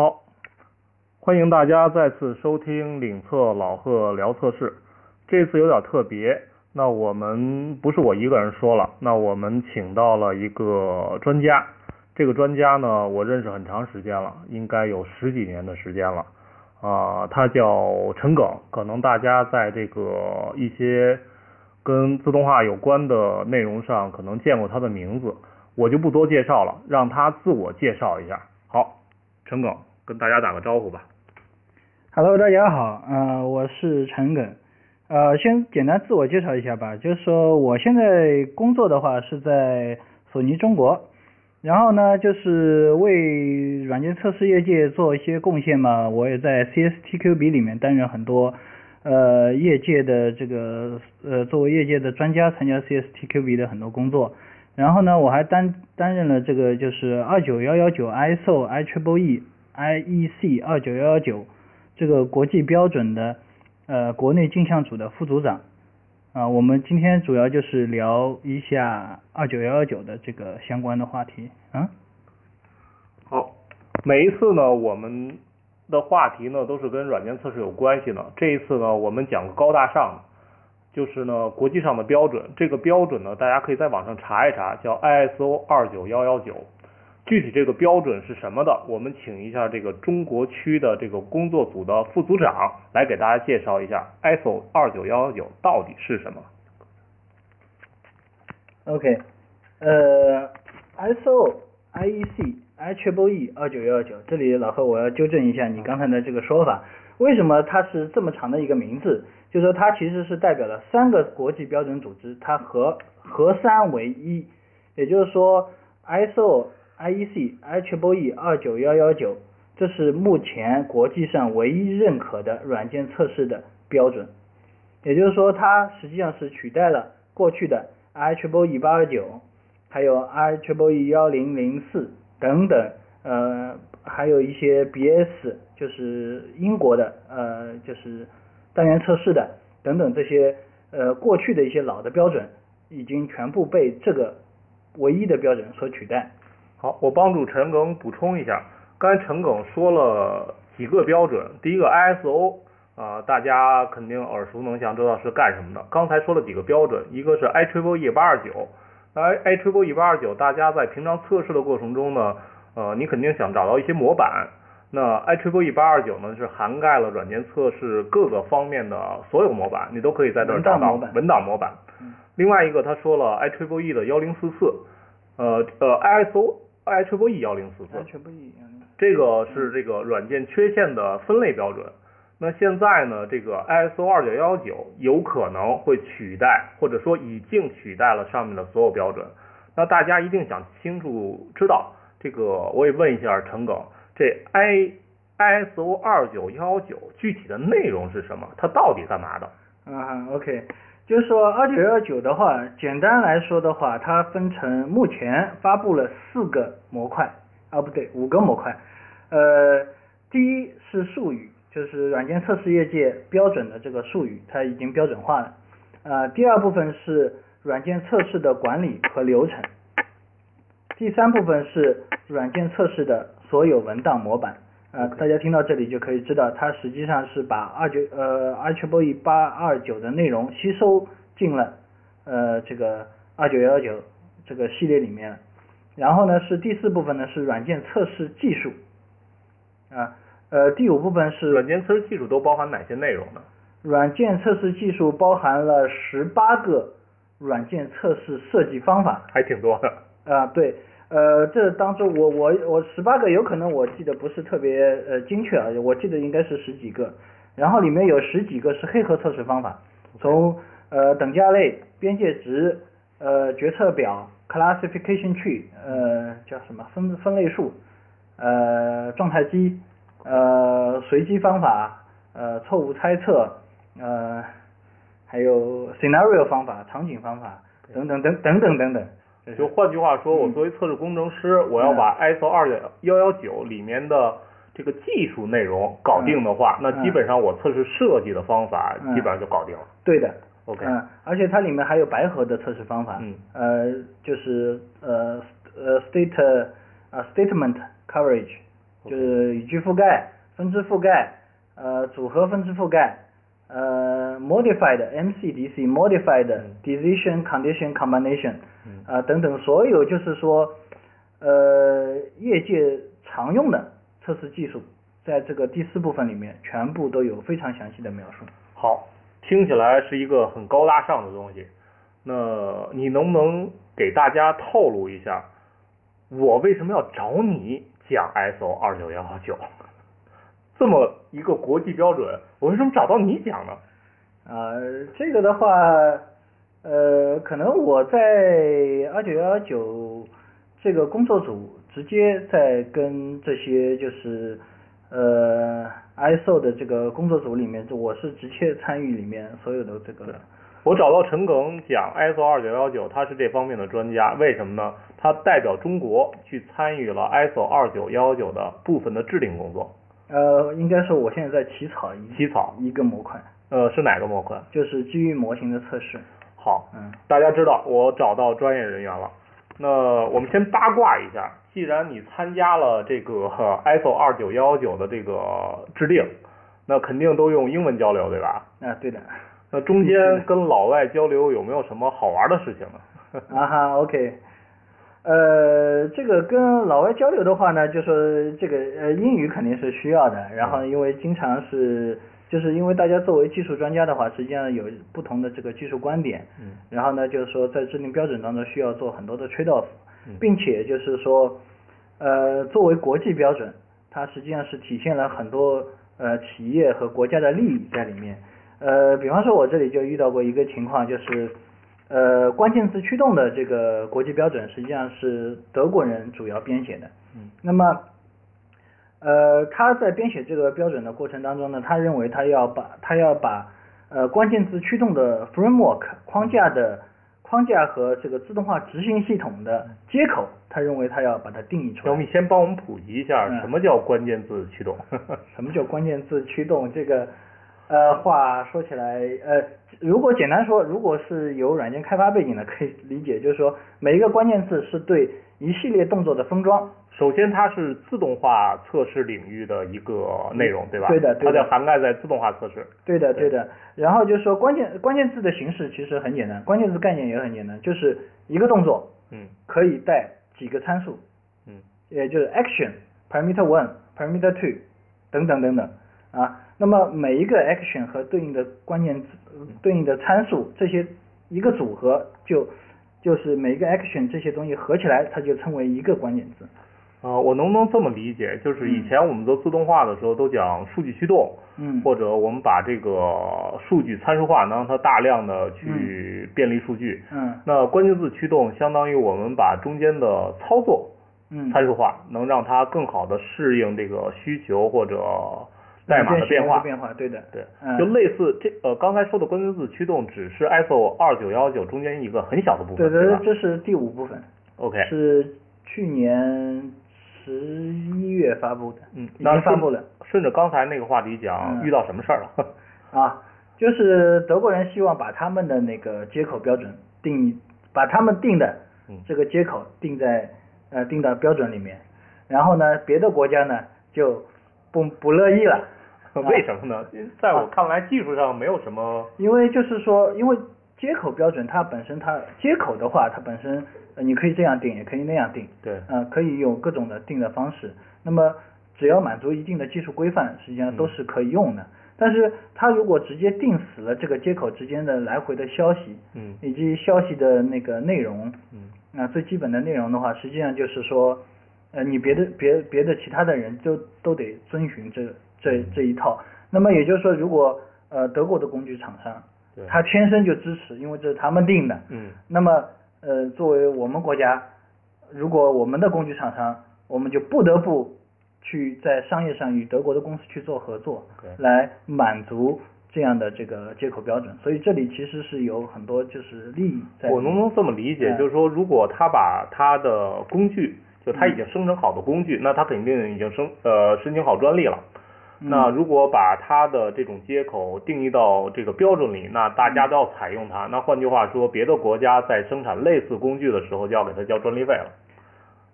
好，欢迎大家再次收听领测老贺聊测试。这次有点特别，那我们不是我一个人说了，那我们请到了一个专家。这个专家呢，我认识很长时间了，应该有十几年的时间了。啊，他叫陈耿，可能大家在这个一些跟自动化有关的内容上可能见过他的名字，我就不多介绍了，让他自我介绍一下。好，陈耿跟大家打个招呼吧。Hello，大家好，呃，我是陈耿，呃，先简单自我介绍一下吧，就是说我现在工作的话是在索尼中国，然后呢，就是为软件测试业界做一些贡献嘛，我也在 CSTQB 里面担任很多呃业界的这个呃作为业界的专家参加 CSTQB 的很多工作，然后呢，我还担担任了这个就是二九幺幺九 ISO IEEE IEC 二九幺幺九。这个国际标准的呃国内镜像组的副组长啊，我们今天主要就是聊一下二九幺幺九的这个相关的话题啊。好，每一次呢，我们的话题呢都是跟软件测试有关系的。这一次呢，我们讲个高大上的，就是呢国际上的标准。这个标准呢，大家可以在网上查一查，叫 ISO 二九幺幺九。具体这个标准是什么的，我们请一下这个中国区的这个工作组的副组长来给大家介绍一下 ISO 二九幺幺九到底是什么。OK，呃，ISO IEC IEEE 二九幺幺九，这里老何我要纠正一下你刚才的这个说法，为什么它是这么长的一个名字？就说它其实是代表了三个国际标准组织，它合合三为一，也就是说 ISO IEC IEEE 二九幺幺九，这是目前国际上唯一认可的软件测试的标准。也就是说，它实际上是取代了过去的 IEEE 八二九，还有 IEEE 幺零零四等等，呃，还有一些 BS，就是英国的，呃，就是单元测试的等等这些，呃，过去的一些老的标准，已经全部被这个唯一的标准所取代。好，我帮助陈耿补充一下，刚才陈耿说了几个标准，第一个 ISO 啊、呃，大家肯定耳熟能详，知道是干什么的。刚才说了几个标准，一个是 IEEE 八二九，那 IEEE 八二九，大家在平常测试的过程中呢，呃，你肯定想找到一些模板，那 IEEE 八二九呢是涵盖了软件测试各个方面的所有模板，你都可以在这儿找到文档模板。嗯、另外一个他说了 IEEE 的幺零四四，呃呃 ISO。IEEE 幺零四四，这个是这个软件缺陷的分类标准。那现在呢，这个 ISO 二九幺幺九有可能会取代，或者说已经取代了上面的所有标准。那大家一定想清楚知道，这个我也问一下陈耿，这 I ISO 二九幺幺九具体的内容是什么？它到底干嘛的？啊，OK。就是说，二九幺幺九的话，简单来说的话，它分成目前发布了四个模块，啊不对，五个模块。呃，第一是术语，就是软件测试业界标准的这个术语，它已经标准化了。呃，第二部分是软件测试的管理和流程。第三部分是软件测试的所有文档模板。呃，大家听到这里就可以知道，它实际上是把二九呃 IEEE 八二九的内容吸收进了呃这个二九幺幺九这个系列里面了。然后呢是第四部分呢是软件测试技术啊，呃第五部分是软件测试技术都包含哪些内容呢？软件测试技术包含了十八个软件测试设计方法，还挺多的啊，对。呃，这当中我我我十八个有可能我记得不是特别呃精确啊，我记得应该是十几个，然后里面有十几个是黑盒测试方法，从呃等价类、边界值、呃决策表、classification tree 呃叫什么分分类数、呃状态机、呃随机方法、呃错误猜测、呃还有 scenario 方法、场景方法等等等等等等等。就换句话说，我作为测试工程师，嗯、我要把 ISO 二幺幺九里面的这个技术内容搞定的话，嗯、那基本上我测试设计的方法基本上就搞定了。对的。OK。嗯，而且它里面还有白盒的测试方法。嗯。呃，就是呃呃 state 呃 statement coverage，就是语句覆盖、分支覆盖、呃组合分支覆盖、呃 modified MCDC modified decision condition combination 啊、等等，所有就是说呃业界常用的测试技术，在这个第四部分里面全部都有非常详细的描述。好，听起来是一个很高大上的东西。那你能不能给大家透露一下，我为什么要找你讲 ISO 二九幺幺九？这么一个国际标准，我为什么找到你讲呢？啊、这个的话，呃，可能我在二九幺幺九这个工作组直接在跟这些就是呃 ISO 的这个工作组里面，就我是直接参与里面所有的这个我找到陈耿讲 ISO 二九幺九，他是这方面的专家，为什么呢？他代表中国去参与了 ISO 二九幺九的部分的制定工作。呃，应该说我现在在起草一起草一个模块，呃，是哪个模块？就是基于模型的测试。好，嗯大家知道我找到专业人员了。那我们先八卦一下，既然你参加了这个 呵 ISO 二九幺九的这个制定，那肯定都用英文交流，对吧？啊，对的。那中间跟老外交流有没有什么好玩的事情呢？啊哈，OK，呃，这个跟老外交流的话呢，就说这个呃英语肯定是需要的，然后因为经常是就是因为大家作为技术专家的话，实际上有不同的这个技术观点，嗯。然后呢就是说在制定标准当中需要做很多的 trade off，嗯。并且就是说呃作为国际标准，它实际上是体现了很多呃企业和国家的利益在里面。呃，比方说我这里就遇到过一个情况，就是呃关键字驱动的这个国际标准实际上是德国人主要编写的。嗯那么呃他在编写这个标准的过程当中呢，他认为他要把他要把呃关键字驱动的 framework 框架的框架和这个自动化执行系统的接口，他认为他要把它定义出来。那我们先帮我们普及一下嗯什么叫关键字驱动。什么叫关键字 驱动？这个呃话说起来，呃，如果简单说，如果是有软件开发背景的，可以理解，就是说每一个关键字是对一系列动作的封装。首先，它是自动化测试领域的一个内容，对吧？对的对的它就涵盖在自动化测试。对的，对对的。然后就是说关键关键字的形式其实很简单，关键字概念也很简单，就是一个动作嗯可以带几个参数，嗯也就是 action parameter one parameter two 等等等等啊。那么每一个 action 和对应的关键字、呃对应的参数，这些一个组合就就是每一个 action 这些东西合起来，它就称为一个关键字。呃，我能不能这么理解？就是以前我们做自动化的时候都讲数据驱动，嗯或者我们把这个数据参数化，能让它大量的去便利数据。嗯那关键字驱动相当于我们把中间的操作嗯，参数化，能让它更好的适应这个需求或者代码的变化。变化，对的，对嗯，就类似这呃刚才说的关键字驱动，只是 ISO 二九幺九中间一个很小的部分，对对，吧这是第五部分。？OK，是去年十一月发布的，嗯，已经发布了顺着刚才那个话题讲，嗯遇到什么事儿了？啊，就是德国人希望把他们的那个接口标准定义，把他们定的嗯这个接口定在呃定到标准里面，然后呢，别的国家呢就不不乐意了，为什么呢？在我看来，技术上没有什么，因为就是说，因为接口标准它本身它接口的话，它本身呃你可以这样定，也可以那样定，对，呃，可以有各种的定的方式。那么只要满足一定的技术规范，实际上都是可以用的。但是它如果直接定死了这个接口之间的来回的消息，嗯。以及消息的那个内容，嗯。那、最基本的内容的话，实际上就是说，呃，你别的别别的其他的人都都得遵循这这这一套。那么也就是说，如果呃德国的工具厂商对，他天生就支持，因为这是他们定的，嗯那么呃，作为我们国家，如果我们的工具厂商，我们就不得不去在商业上与德国的公司去做合作来满足这样的这个接口标准。所以这里其实是有很多就是利益在。我能不能这么理解？嗯就是说，如果他把他的工具，就他已经生成好的工具，那他肯定已经生呃申请好专利了。嗯那如果把它的这种接口定义到这个标准里，那大家都要采用它。那换句话说，别的国家在生产类似工具的时候，就要给它交专利费了。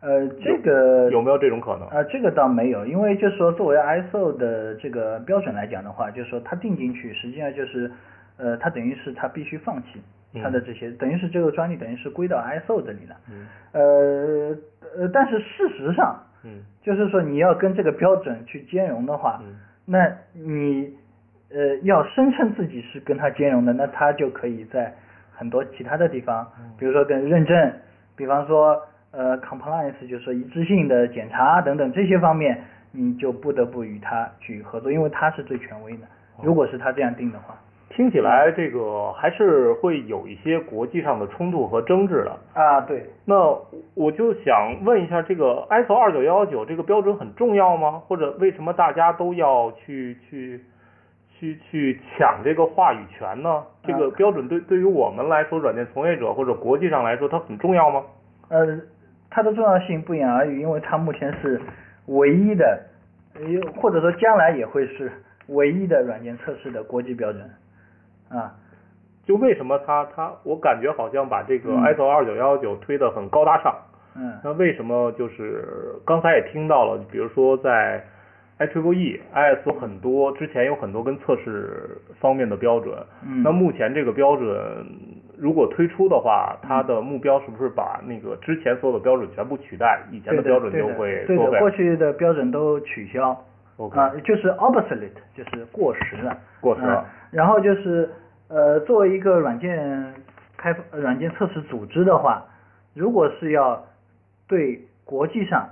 呃，这个有没有这种可能？呃，这个倒没有，因为就是说作为 ISO 的这个标准来讲的话，就是说它定进去，实际上就是呃，它等于是它必须放弃它的这些，等于是这个专利等于是归到 ISO 这里了。嗯呃呃，但是事实上，嗯就是说你要跟这个标准去兼容的话，嗯那你呃要声称自己是跟它兼容的，那它就可以在很多其他的地方，嗯比如说跟认证，比方说呃 compliance，就是说一致性的检查等等这些方面，你就不得不与它去合作，因为它是最权威的。哦如果是他这样定的话，听起来这个还是会有一些国际上的冲突和争执的。啊，对，那我就想问一下，这个 ISO 二九幺幺九这个标准很重要吗？或者为什么大家都要去去去去抢这个话语权呢？这个标准对对于我们来说，软件从业者或者国际上来说，它很重要吗？呃，它的重要性不言而喻，因为它目前是唯一的，呃或者说将来也会是唯一的软件测试的国际标准，啊，就为什么他他，我感觉好像把这个嗯。ISO 二九幺幺九推得很高大上。嗯。那为什么就是刚才也听到了，比如说在 IEEE、IS 有很多之前有很多跟测试方面的标准，嗯。那目前这个标准如果推出的话，它的目标是不是把那个之前所有的标准全部取代，以前的标准就会作废过去的标准都取消啊，就是 obsolete，就是过时了。过时了啊然后就是呃，作为一个软件开发、呃软件测试组织的话，如果是要对国际上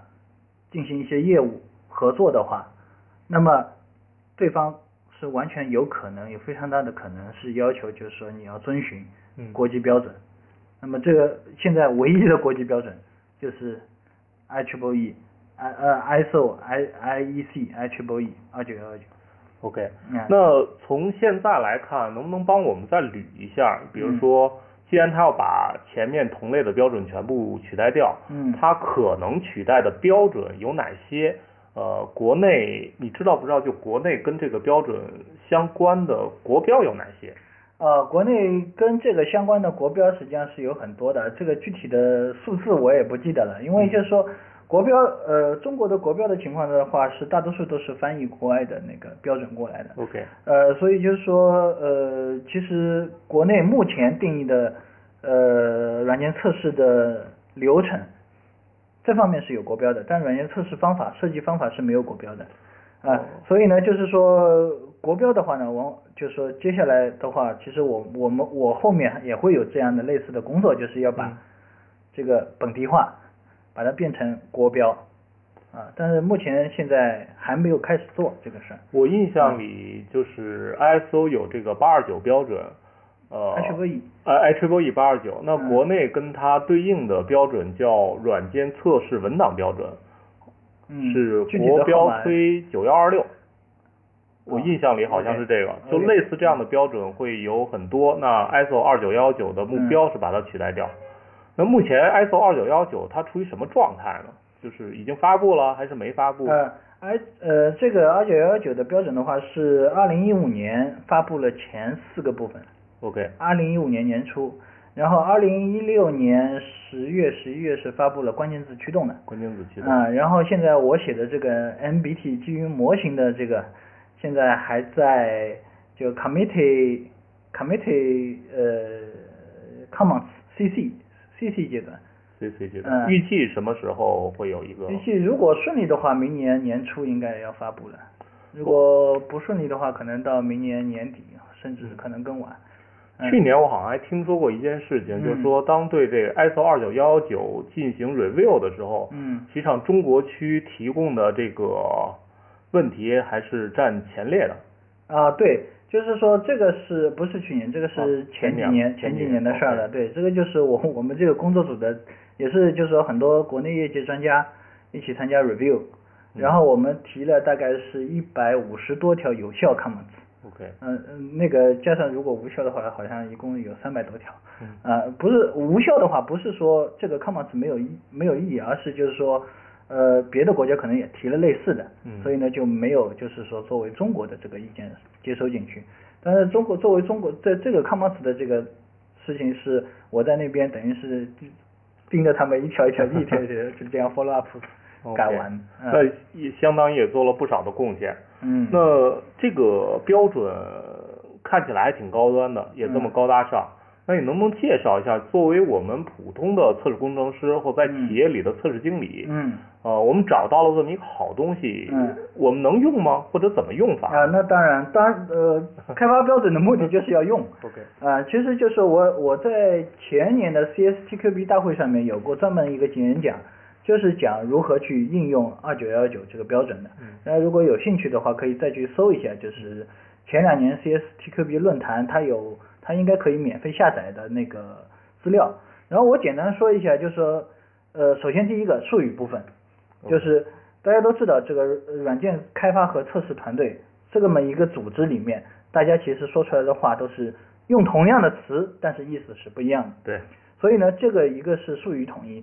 进行一些业务合作的话，那么对方是完全有可能，有非常大的可能是要求，就是说你要遵循嗯国际标准。那么这个现在唯一的国际标准就是 IEEE、I 呃 ISO、I IEC、IEEE 二九幺二九。OK，嗯那从现在来看，能不能帮我们再捋一下？比如嗯说，既然它要把前面同类的标准全部取代掉，嗯它可能取代的标准有哪些？呃，国内你知道不知道？就国内跟这个标准相关的国标有哪些？呃，国内跟这个相关的国标实际上是有很多的，这个具体的数字我也不记得了，因为就是说国标，呃，中国的国标的情况的话是大多数都是翻译国外的那个标准过来的，OK，呃，所以就是说，呃，其实国内目前定义的呃软件测试的流程，这方面是有国标的，但软件测试方法设计方法是没有国标的，啊、哦。所以呢，就是说国标的话呢，往就是说接下来的话，其实我我们我后面也会有这样的类似的工作，就是要把嗯。这个本地化，把它变成国标，啊，但是目前现在还没有开始做这个事儿。我印象里就是 ISO 有这个八二九标准，呃 IEEE 呃 HVE 八二九，那嗯国内跟它对应的标准叫软件测试文档标准，嗯，是国标推九幺二六。我哦印象里好像是这个，就类似这样的标准会有很多。那 ISO 二九幺九的目嗯标是把它取代掉。那目前 ISO 二九幺九它处于什么状态呢？就是已经发布了还是没发布？呃，I 呃这个二九幺幺九的标准的话是二零一五年发布了前四个部分，OK，二零一五年年初，然后二零一六年十月、十一月是发布了关键字驱动的，关键字驱动。啊、然后现在我写的这个 MBT 基于模型的这个，现在还在就 committee committee 呃 comments CC CC 阶段。CC 阶嗯段，预计什么时候会有一个？预计如果顺利的话，明年年初应该要发布了。如果不顺利的话，可能到明年年底，甚至可能更晚。嗯去年我好像还听说过一件事情，嗯就是说当对这个 ISO 二九幺幺九进行 review 的时候，嗯实际上中国区提供的这个问题还是占前列的。啊，对，就是说这个是不是去年？这个是哦前几年、前几前几年的事儿了。对，这个就是我我们这个工作组的，也是就是说很多国内业界专家一起参加 review，然嗯后我们提了大概是一百五十多条有效 comments。OK，嗯嗯，那个加上如果无效的话，好像一共有三百多条。嗯啊、不是无效的话，不是说这个 comments 没有意没有意义，而是就是说，呃，别的国家可能也提了类似的，嗯所以呢就没有就是说作为中国的这个意见接收进去。但是中国作为中国在这个 comments 的这个事情是我在那边等于是盯着他们一条一条、一条一条就这样 follow up 改完。嗯那也相当于也做了不少的贡献。嗯，那这个标准看起来还挺高端的，也这么嗯高大上。那你能不能介绍一下，作为我们普通的测试工程师或在企业里的测试经理，嗯。呃，我们找到了这么一个好东西，嗯我们能用吗？或者怎么用法？啊，那当然，当然，呃，开发标准的目的就是要用。OK，啊，其实就是我我在前年的 CSTQB 大会上面有过专门一个演讲，就是讲如何去应用二九幺九这个标准的。嗯大家如果有兴趣的话，可以再去搜一下，就是前两年 CSTQB 论坛它有它应该可以免费下载的那个资料。然后我简单说一下，就是说，呃，首先第一个术语部分，就是大家都知道这个呃软件开发和测试团队这么一个组织里面，大家其实说出来的话都是用同样的词，但是意思是不一样的。对，所以呢，这个一个是术语统一，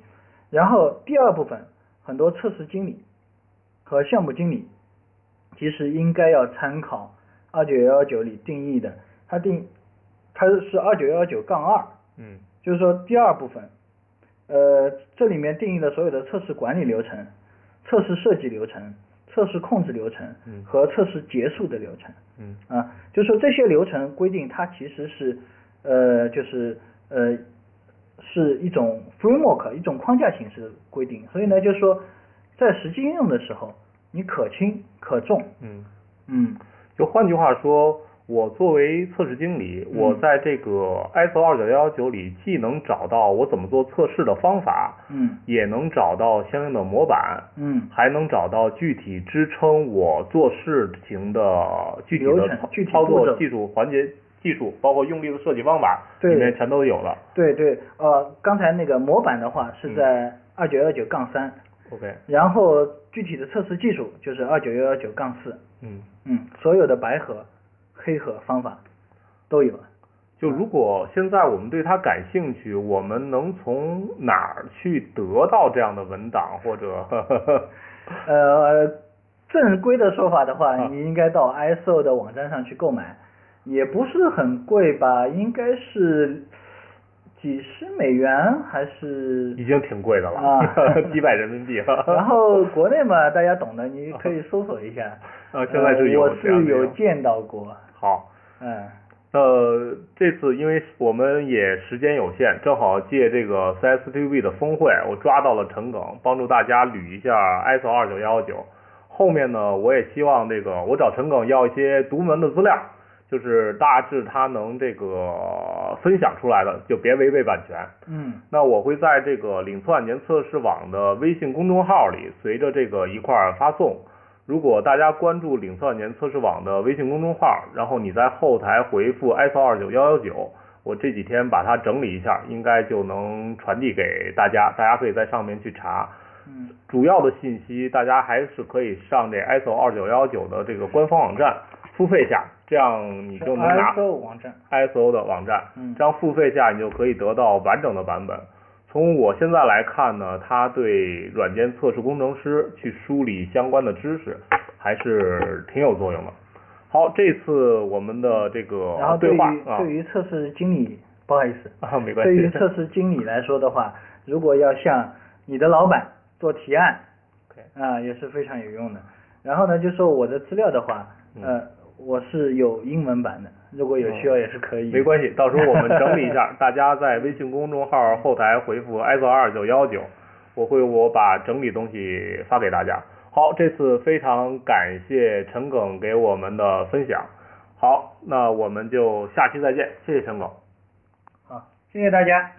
然后第二部分，很多测试经理和项目经理其实应该要参考二九幺幺九里定义的，它定它是二九幺幺九杠二，嗯。就是说第二部分，呃，这里面定义的所有的测试管理流程、测试设计流程、测试控制流程嗯。和测试结束的流程。嗯。啊，就是说这些流程规定它其实是呃，就是呃，是一种 framework 一种框架形式的规定，所以呢，就是说在实际应用的时候，你可轻可重，嗯，嗯。就换句话说，我作为测试经理，嗯。我在这个 ISO 二九幺幺九里既能找到我怎么做测试的方法，嗯也能找到相应的模板，嗯，还能找到具体支撑我做事情的具体流的操程具体操作技术环节、技术，包括用力的设计方法，对里面全都有了。对对，呃，刚才那个模板的话是嗯。在二九幺九杠三，OK，然后具体的测试技术就是二九幺幺九杠四，嗯，嗯，所有的白盒、黑盒方法都有。就如果现在我们对它感兴趣，我们能从哪儿去得到这样的文档或者？呃，正规的说法的话，啊你应该到 ISO 的网站上去购买，也不是很贵吧？应该是几十美元还是已？经挺贵的了，啊几百人民币了。然后国内嘛，大家懂的，你可以搜索一下。啊，现在是有呃、我是有见到过，好。嗯呃，这次因为我们也时间有限，正好借这个 CSTV 的峰会，我抓到了陈耿，帮助大家捋一下 ISO 二九幺幺九。后面呢，我也希望这个我找陈耿要一些独门的资料，就是大致他能这个分享出来的，就别违背版权。嗯那我会在这个领测软件测试网的微信公众号里，随着这个一块儿发送。如果大家关注领测年测试网的微信公众号，然后你在后台回复 ISO 二九幺幺九，我这几天把它整理一下，应该就能传递给大家，大家可以在上面去查。嗯主要的信息大家还是可以上这 ISO 二九幺幺九的这个官方网站付费下，这样你就能拿 ISO 网站，ISO 的网站，嗯这样付费下你就可以得到完整的版本。从我现在来看呢，它对软件测试工程师去梳理相关的知识还是挺有作用的。好，这次我们的这个然后对于对话啊对于测试经理，不好意思，啊没关系对于，测试经理来说的话，如果要向你的老板做提案，啊、也是非常有用的。然后呢，就说我的资料的话，嗯呃，我是有英文版的，如果有需要也是可以。没关系，到时候我们整理一下，大家在微信公众号后台回复 ISO 二九幺九，我会我把整理东西发给大家。好，这次非常感谢陈耿给我们的分享。好，那我们就下期再见，谢谢陈耿。好，谢谢大家。